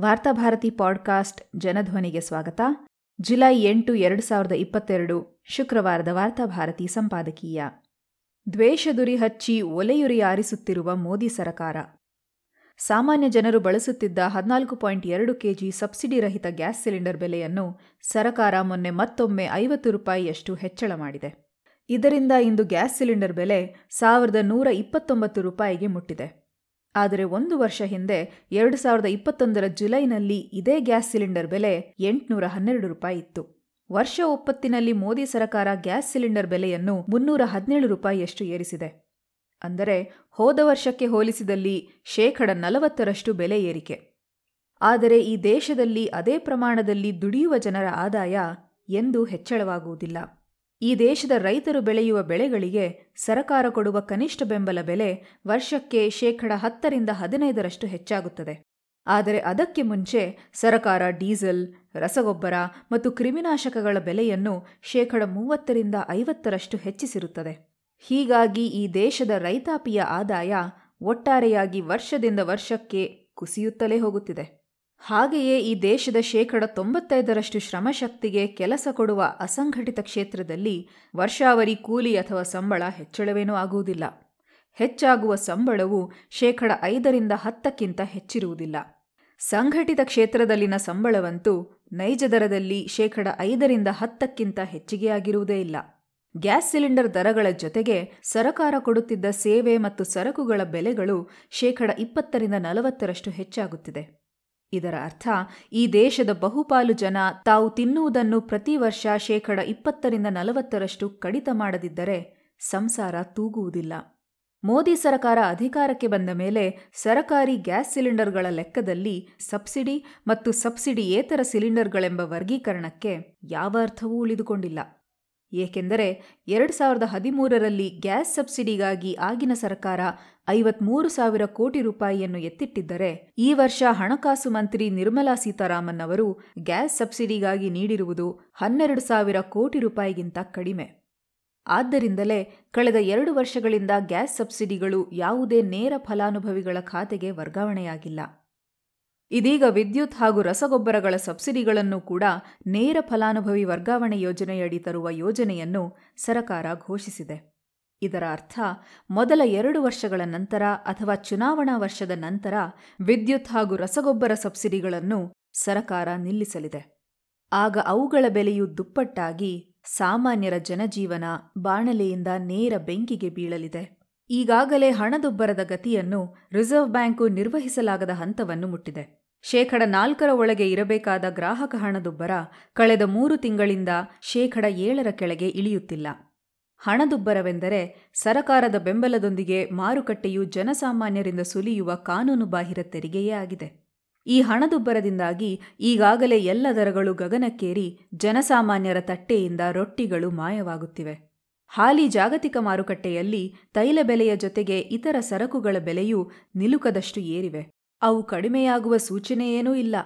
Varthabharati podcast ಜನಧ್ವನಿಗೆ ಸ್ವಾಗತ. July ಎಂಟು, ಎರಡು ಸಾವಿರದ ಇಪ್ಪತ್ತೆರಡು, ಶುಕ್ರವಾರದ ವಾರ್ತಾಭಾರತಿ ಸಂಪಾದಕೀಯ. ದ್ವೇಷದುರಿ ಹಚ್ಚಿ ಒಲೆಯುರಿ ಆರಿಸುತ್ತಿರುವ ಮೋದಿ ಸರಕಾರ. ಸಾಮಾನ್ಯ ಜನರು ಬಳಸುತ್ತಿದ್ದ ಹದಿನಾಲ್ಕು ಪಾಯಿಂಟ್ ಎರಡು ಕೆಜಿ ಸಬ್ಸಿಡಿ ರಹಿತ ಗ್ಯಾಸ್ ಸಿಲಿಂಡರ್ ಬೆಲೆಯನ್ನು ಸರಕಾರ ಮೊನ್ನೆ ಮತ್ತೊಮ್ಮೆ ಐವತ್ತು ರೂಪಾಯಿಯಷ್ಟು ಹೆಚ್ಚಳ ಮಾಡಿದೆ. ಇದರಿಂದ ಇಂದು ಗ್ಯಾಸ್ ಸಿಲಿಂಡರ್ ಬೆಲೆ ಸಾವಿರದ ನೂರ ಇಪ್ಪತ್ತೊಂಬತ್ತು ರೂಪಾಯಿಗೆ ಮುಟ್ಟಿದೆ. ಆದರೆ ಒಂದು ವರ್ಷ ಹಿಂದೆ ಎರಡು ಸಾವಿರದ ಇಪ್ಪತ್ತೊಂದರ ಜುಲೈನಲ್ಲಿ ಇದೇ ಗ್ಯಾಸ್ ಸಿಲಿಂಡರ್ ಬೆಲೆ ಎಂಟುನೂರ ಹನ್ನೆರಡು ರೂಪಾಯಿ ಇತ್ತು. ವರ್ಷ ಒಪ್ಪತ್ತಿನಲ್ಲಿ ಮೋದಿ ಸರಕಾರ ಗ್ಯಾಸ್ ಸಿಲಿಂಡರ್ ಬೆಲೆಯನ್ನು ಮುನ್ನೂರ ಹದಿನೇಳು ರೂಪಾಯಿಯಷ್ಟು ಏರಿಸಿದೆ. ಅಂದರೆ ಹೋದ ವರ್ಷಕ್ಕೆ ಹೋಲಿಸಿದಲ್ಲಿ ಶೇಕಡ ನಲವತ್ತರಷ್ಟು ಬೆಲೆ ಏರಿಕೆ. ಆದರೆ ಈ ದೇಶದಲ್ಲಿ ಅದೇ ಪ್ರಮಾಣದಲ್ಲಿ ದುಡಿಯುವ ಜನರ ಆದಾಯ ಎಂದೂ ಹೆಚ್ಚಳವಾಗುವುದಿಲ್ಲ. ಈ ದೇಶದ ರೈತರು ಬೆಳೆಯುವ ಬೆಳೆಗಳಿಗೆ ಸರಕಾರ ಕೊಡುವ ಕನಿಷ್ಠ ಬೆಂಬಲ ಬೆಲೆ ವರ್ಷಕ್ಕೆ ಶೇಕಡ ಹತ್ತರಿಂದ ಹದಿನೈದರಷ್ಟು ಹೆಚ್ಚಾಗುತ್ತದೆ. ಆದರೆ ಅದಕ್ಕೆ ಮುಂಚೆ ಸರಕಾರ ಡೀಸೆಲ್, ರಸಗೊಬ್ಬರ ಮತ್ತು ಕ್ರಿಮಿನಾಶಕಗಳ ಬೆಲೆಯನ್ನು ಶೇಕಡ ಮೂವತ್ತರಿಂದ ಐವತ್ತರಷ್ಟು ಹೆಚ್ಚಿಸಿರುತ್ತದೆ. ಹೀಗಾಗಿ ಈ ದೇಶದ ರೈತಾಪಿಯ ಆದಾಯ ಒಟ್ಟಾರೆಯಾಗಿ ವರ್ಷದಿಂದ ವರ್ಷಕ್ಕೆ ಕುಸಿಯುತ್ತಲೇ ಹೋಗುತ್ತಿದೆ. ಹಾಗೆಯೇ ಈ ದೇಶದ ಶೇಕಡ ತೊಂಬತ್ತೈದರಷ್ಟು ಶ್ರಮಶಕ್ತಿಗೆ ಕೆಲಸ ಕೊಡುವ ಅಸಂಘಟಿತ ಕ್ಷೇತ್ರದಲ್ಲಿ ವರ್ಷಾವರಿ ಕೂಲಿ ಅಥವಾ ಸಂಬಳ ಹೆಚ್ಚಳವೇನೂ ಆಗುವುದಿಲ್ಲ. ಹೆಚ್ಚಾಗುವ ಸಂಬಳವು ಶೇಕಡ ಐದರಿಂದ ಹತ್ತಕ್ಕಿಂತ ಹೆಚ್ಚಿರುವುದಿಲ್ಲ. ಸಂಘಟಿತ ಕ್ಷೇತ್ರದಲ್ಲಿನ ಸಂಬಳವಂತೂ ನೈಜ ದರದಲ್ಲಿ ಶೇಕಡ ಐದರಿಂದ ಹತ್ತಕ್ಕಿಂತ ಹೆಚ್ಚಿಗೆಯಾಗಿರುವುದೇ ಇಲ್ಲ. ಗ್ಯಾಸ್ ಸಿಲಿಂಡರ್ ದರಗಳ ಜೊತೆಗೆ ಸರಕಾರ ಕೊಡುತ್ತಿದ್ದ ಸೇವೆ ಮತ್ತು ಸರಕುಗಳ ಬೆಲೆಗಳು ಶೇಕಡ ಇಪ್ಪತ್ತರಿಂದ ನಲವತ್ತರಷ್ಟು ಹೆಚ್ಚಾಗುತ್ತಿದೆ. ಇದರ ಅರ್ಥ, ಈ ದೇಶದ ಬಹುಪಾಲು ಜನ ತಾವು ತಿನ್ನುವುದನ್ನು ಪ್ರತಿ ವರ್ಷ ಶೇಕಡ ಇಪ್ಪತ್ತರಿಂದ ನಲವತ್ತರಷ್ಟು ಕಡಿತ ಮಾಡದಿದ್ದರೆ ಸಂಸಾರ ತೂಗುವುದಿಲ್ಲ. ಮೋದಿ ಸರಕಾರ ಅಧಿಕಾರಕ್ಕೆ ಬಂದ ಮೇಲೆ ಸರಕಾರಿ ಗ್ಯಾಸ್ ಸಿಲಿಂಡರ್ಗಳ ಲೆಕ್ಕದಲ್ಲಿ ಸಬ್ಸಿಡಿ ಮತ್ತು ಸಬ್ಸಿಡಿಯೇತರ ಸಿಲಿಂಡರ್ಗಳೆಂಬ ವರ್ಗೀಕರಣಕ್ಕೆ ಯಾವ ಅರ್ಥವೂ ಉಳಿದುಕೊಂಡಿಲ್ಲ. ಏಕೆಂದರೆ ಎರಡು ಸಾವಿರದ ಹದಿಮೂರರಲ್ಲಿ ಗ್ಯಾಸ್ ಸಬ್ಸಿಡಿಗಾಗಿ ಆಗಿನ ಸರ್ಕಾರ ಐವತ್ಮೂರು ಸಾವಿರ ಕೋಟಿ ರೂಪಾಯಿಯನ್ನು ಎತ್ತಿಟ್ಟಿದ್ದರೆ, ಈ ವರ್ಷ ಹಣಕಾಸು ಮಂತ್ರಿ ನಿರ್ಮಲಾ ಸೀತಾರಾಮನ್ ಅವರು ಗ್ಯಾಸ್ ಸಬ್ಸಿಡಿಗಾಗಿ ನೀಡಿರುವುದು ಹನ್ನೆರಡು ಸಾವಿರ ಕೋಟಿ ರೂಪಾಯಿಗಿಂತ ಕಡಿಮೆ. ಆದ್ದರಿಂದಲೇ ಕಳೆದ ಎರಡು ವರ್ಷಗಳಿಂದ ಗ್ಯಾಸ್ ಸಬ್ಸಿಡಿಗಳು ಯಾವುದೇ ನೇರ ಫಲಾನುಭವಿಗಳ ಖಾತೆಗೆ ವರ್ಗಾವಣೆಯಾಗಿಲ್ಲ. ಇದೀಗ ವಿದ್ಯುತ್ ಹಾಗೂ ರಸಗೊಬ್ಬರಗಳ ಸಬ್ಸಿಡಿಗಳನ್ನು ಕೂಡ ನೇರ ಫಲಾನುಭವಿ ವರ್ಗಾವಣೆ ಯೋಜನೆಯಡಿ ತರುವ ಯೋಜನೆಯನ್ನು ಸರಕಾರ ಘೋಷಿಸಿದೆ. ಇದರ ಅರ್ಥ, ಮೊದಲ ಎರಡು ವರ್ಷಗಳ ನಂತರ ಅಥವಾ ಚುನಾವಣಾ ವರ್ಷದ ನಂತರ ವಿದ್ಯುತ್ ಹಾಗೂ ರಸಗೊಬ್ಬರ ಸಬ್ಸಿಡಿಗಳನ್ನು ಸರಕಾರ ನಿಲ್ಲಿಸಲಿದೆ. ಆಗ ಅವುಗಳ ಬೆಲೆಯು ದುಪ್ಪಟ್ಟಾಗಿ ಸಾಮಾನ್ಯರ ಜನಜೀವನ ಬಾಣಲೆಯಿಂದ ನೇರ ಬೆಂಕಿಗೆ ಬೀಳಲಿದೆ. ಈಗಾಗಲೇ ಹಣದುಬ್ಬರದ ಗತಿಯನ್ನು ರಿಸರ್ವ್ ಬ್ಯಾಂಕು ನಿರ್ವಹಿಸಲಾಗದ ಹಂತವನ್ನು ಮುಟ್ಟಿದೆ. ಶೇಕಡ ನಾಲ್ಕರ ಒಳಗೆ ಇರಬೇಕಾದ ಗ್ರಾಹಕ ಹಣದುಬ್ಬರ ಕಳೆದ ಮೂರು ತಿಂಗಳಿಂದ ಶೇಕಡ ಏಳರ ಕೆಳಗೆ ಇಳಿಯುತ್ತಿಲ್ಲ. ಹಣದುಬ್ಬರವೆಂದರೆ ಸರಕಾರದ ಬೆಂಬಲದೊಂದಿಗೆ ಮಾರುಕಟ್ಟೆಯು ಜನಸಾಮಾನ್ಯರಿಂದ ಸುಲಿಯುವ ಕಾನೂನುಬಾಹಿರ ತೆರಿಗೆಯೇ ಆಗಿದೆ. ಈ ಹಣದುಬ್ಬರದಿಂದಾಗಿ ಈಗಾಗಲೇ ಎಲ್ಲ ದರಗಳು ಗಗನಕ್ಕೇರಿ ಜನಸಾಮಾನ್ಯರ ತಟ್ಟೆಯಿಂದ ರೊಟ್ಟಿಗಳು ಮಾಯವಾಗುತ್ತಿವೆ. ಹಾಲಿ ಜಾಗತಿಕ ಮಾರುಕಟ್ಟೆಯಲ್ಲಿ ತೈಲ ಬೆಲೆಯ ಜೊತೆಗೆ ಇತರ ಸರಕುಗಳ ಬೆಲೆಯೂ ನಿಲುಕದಷ್ಟು ಏರಿವೆ. ಅವು ಕಡಿಮೆಯಾಗುವ ಸೂಚನೆಯೇನೂ ಇಲ್ಲ.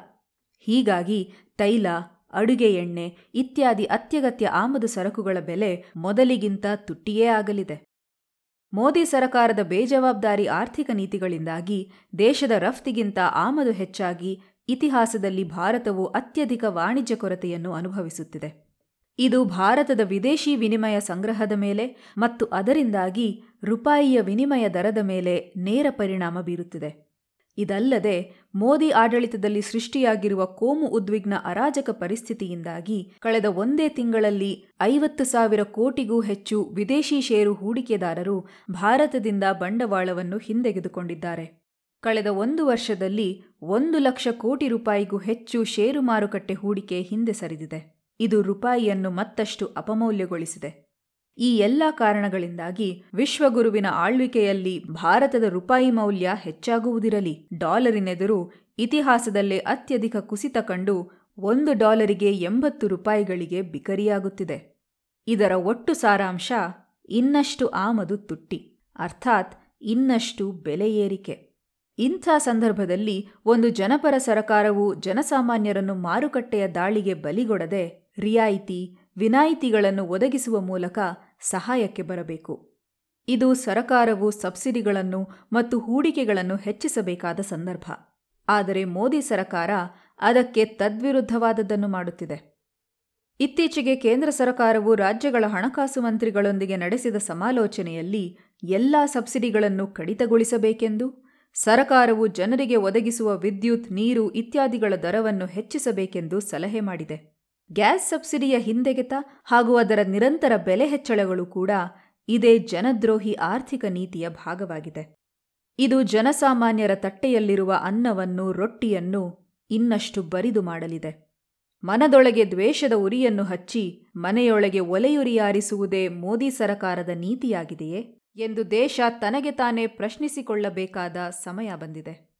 ಹೀಗಾಗಿ ತೈಲ, ಅಡುಗೆ ಎಣ್ಣೆ ಇತ್ಯಾದಿ ಅತ್ಯಗತ್ಯ ಆಮದು ಸರಕುಗಳ ಬೆಲೆ ಮೊದಲಿಗಿಂತ ತುಟ್ಟಿಯೇ ಆಗಲಿದೆ. ಮೋದಿ ಸರಕಾರದ ಬೇಜವಾಬ್ದಾರಿ ಆರ್ಥಿಕ ನೀತಿಗಳಿಂದಾಗಿ ದೇಶದ ರಫ್ತಿಗಿಂತ ಆಮದು ಹೆಚ್ಚಾಗಿ ಇತಿಹಾಸದಲ್ಲಿ ಭಾರತವು ಅತ್ಯಧಿಕ ವಾಣಿಜ್ಯ ಕೊರತೆಯನ್ನು ಅನುಭವಿಸುತ್ತಿದೆ. ಇದು ಭಾರತದ ವಿದೇಶಿ ವಿನಿಮಯ ಸಂಗ್ರಹದ ಮೇಲೆ ಮತ್ತು ಅದರಿಂದಾಗಿ ರೂಪಾಯಿಯ ವಿನಿಮಯ ದರದ ಮೇಲೆ ನೇರ ಪರಿಣಾಮ ಬೀರುತ್ತಿದೆ. ಇದಲ್ಲದೆ, ಮೋದಿ ಆಡಳಿತದಲ್ಲಿ ಸೃಷ್ಟಿಯಾಗಿರುವ ಕೋಮು ಉದ್ವಿಗ್ನ ಅರಾಜಕ ಪರಿಸ್ಥಿತಿಯಿಂದಾಗಿ ಕಳೆದ ಒಂದೇ ತಿಂಗಳಲ್ಲಿ ಐವತ್ತು ಸಾವಿರ ಕೋಟಿಗೂ ಹೆಚ್ಚು ವಿದೇಶಿ ಷೇರು ಹೂಡಿಕೆದಾರರು ಭಾರತದಿಂದ ಬಂಡವಾಳವನ್ನು ಹಿಂದೆಗೆದುಕೊಂಡಿದ್ದಾರೆ. ಕಳೆದ ಒಂದು ವರ್ಷದಲ್ಲಿ ಒಂದು ಲಕ್ಷ ಕೋಟಿ ರೂಪಾಯಿಗೂ ಹೆಚ್ಚು ಷೇರು ಮಾರುಕಟ್ಟೆ ಹೂಡಿಕೆ ಹಿಂದೆ ಸರಿದಿದೆ. ಇದು ರೂಪಾಯಿಯನ್ನು ಮತ್ತಷ್ಟು ಅಪಮೌಲ್ಯಗೊಳಿಸಿದೆ. ಈ ಎಲ್ಲ ಕಾರಣಗಳಿಂದಾಗಿ ವಿಶ್ವಗುರುವಿನ ಆಳ್ವಿಕೆಯಲ್ಲಿ ಭಾರತದ ರೂಪಾಯಿ ಮೌಲ್ಯ ಹೆಚ್ಚಾಗುವುದಿರಲಿ. ಡಾಲರಿನೆದುರು ಇತಿಹಾಸದಲ್ಲೇ ಅತ್ಯಧಿಕ ಕುಸಿತ ಕಂಡು ಒಂದು ಡಾಲರಿಗೆ ಎಂಬತ್ತು ರೂಪಾಯಿಗಳಿಗೆ ಬಿಕರಿಯಾಗುತ್ತಿದೆ. ಇದರ ಒಟ್ಟು ಸಾರಾಂಶ ಇನ್ನಷ್ಟು ಆಮದು ತುಟ್ಟಿ, ಅರ್ಥಾತ್ ಇನ್ನಷ್ಟು ಬೆಲೆ ಏರಿಕೆ. ಇಂಥ ಸಂದರ್ಭದಲ್ಲಿ ಒಂದು ಜನಪರ ಸರಕಾರವು ಜನಸಾಮಾನ್ಯರನ್ನು ಮಾರುಕಟ್ಟೆಯ ದಾಳಿಗೆ ಬಲಿಗೊಡದೆ ರಿಯಾಯಿತಿ, ವಿನಾಯಿತಿಗಳನ್ನು ಒದಗಿಸುವ ಮೂಲಕ ಸಹಾಯಕ್ಕೆ ಬರಬೇಕು. ಇದು ಸರಕಾರವು ಸಬ್ಸಿಡಿಗಳನ್ನು ಮತ್ತು ಹೂಡಿಕೆಗಳನ್ನು ಹೆಚ್ಚಿಸಬೇಕಾದ ಸಂದರ್ಭ. ಆದರೆ ಮೋದಿ ಸರಕಾರ ಅದಕ್ಕೆ ತದ್ವಿರುದ್ಧವಾದದ್ದನ್ನು ಮಾಡುತ್ತಿದೆ. ಇತ್ತೀಚೆಗೆ ಕೇಂದ್ರ ಸರಕಾರವು ರಾಜ್ಯಗಳ ಹಣಕಾಸು ಮಂತ್ರಿಗಳೊಂದಿಗೆ ನಡೆಸಿದ ಸಮಾಲೋಚನೆಯಲ್ಲಿ ಎಲ್ಲ ಸಬ್ಸಿಡಿಗಳನ್ನು ಕಡಿತಗೊಳಿಸಬೇಕೆಂದು, ಸರಕಾರವು ಜನರಿಗೆ ಒದಗಿಸುವ ವಿದ್ಯುತ್, ನೀರು ಇತ್ಯಾದಿಗಳ ದರವನ್ನು ಹೆಚ್ಚಿಸಬೇಕೆಂದು ಸಲಹೆ ಮಾಡಿದೆ. ಗ್ಯಾಸ್ ಸಬ್ಸಿಡಿಯ ಹಿಂದೆಗೆತ ಹಾಗೂ ಅದರ ನಿರಂತರ ಬೆಲೆ ಹೆಚ್ಚಳಗಳು ಕೂಡ ಇದೇ ಜನದ್ರೋಹಿ ಆರ್ಥಿಕ ನೀತಿಯ ಭಾಗವಾಗಿದೆ. ಇದು ಜನಸಾಮಾನ್ಯರ ತಟ್ಟೆಯಲ್ಲಿರುವ ಅನ್ನವನ್ನು, ರೊಟ್ಟಿಯನ್ನು ಇನ್ನಷ್ಟು ಬರಿದು ಮಾಡಲಿದೆ. ಮನದೊಳಗೆ ದ್ವೇಷದ ಉರಿಯನ್ನು ಹಚ್ಚಿ ಮನೆಯೊಳಗೆ ಒಲೆಯುರಿಯಾರಿಸುವುದೇ ಮೋದಿ ಸರಕಾರದ ನೀತಿಯಾಗಿದೆಯೇ ಎಂದು ದೇಶ ತನಗೆ ತಾನೇ ಪ್ರಶ್ನಿಸಿಕೊಳ್ಳಬೇಕಾದ ಸಮಯ ಬಂದಿದೆ.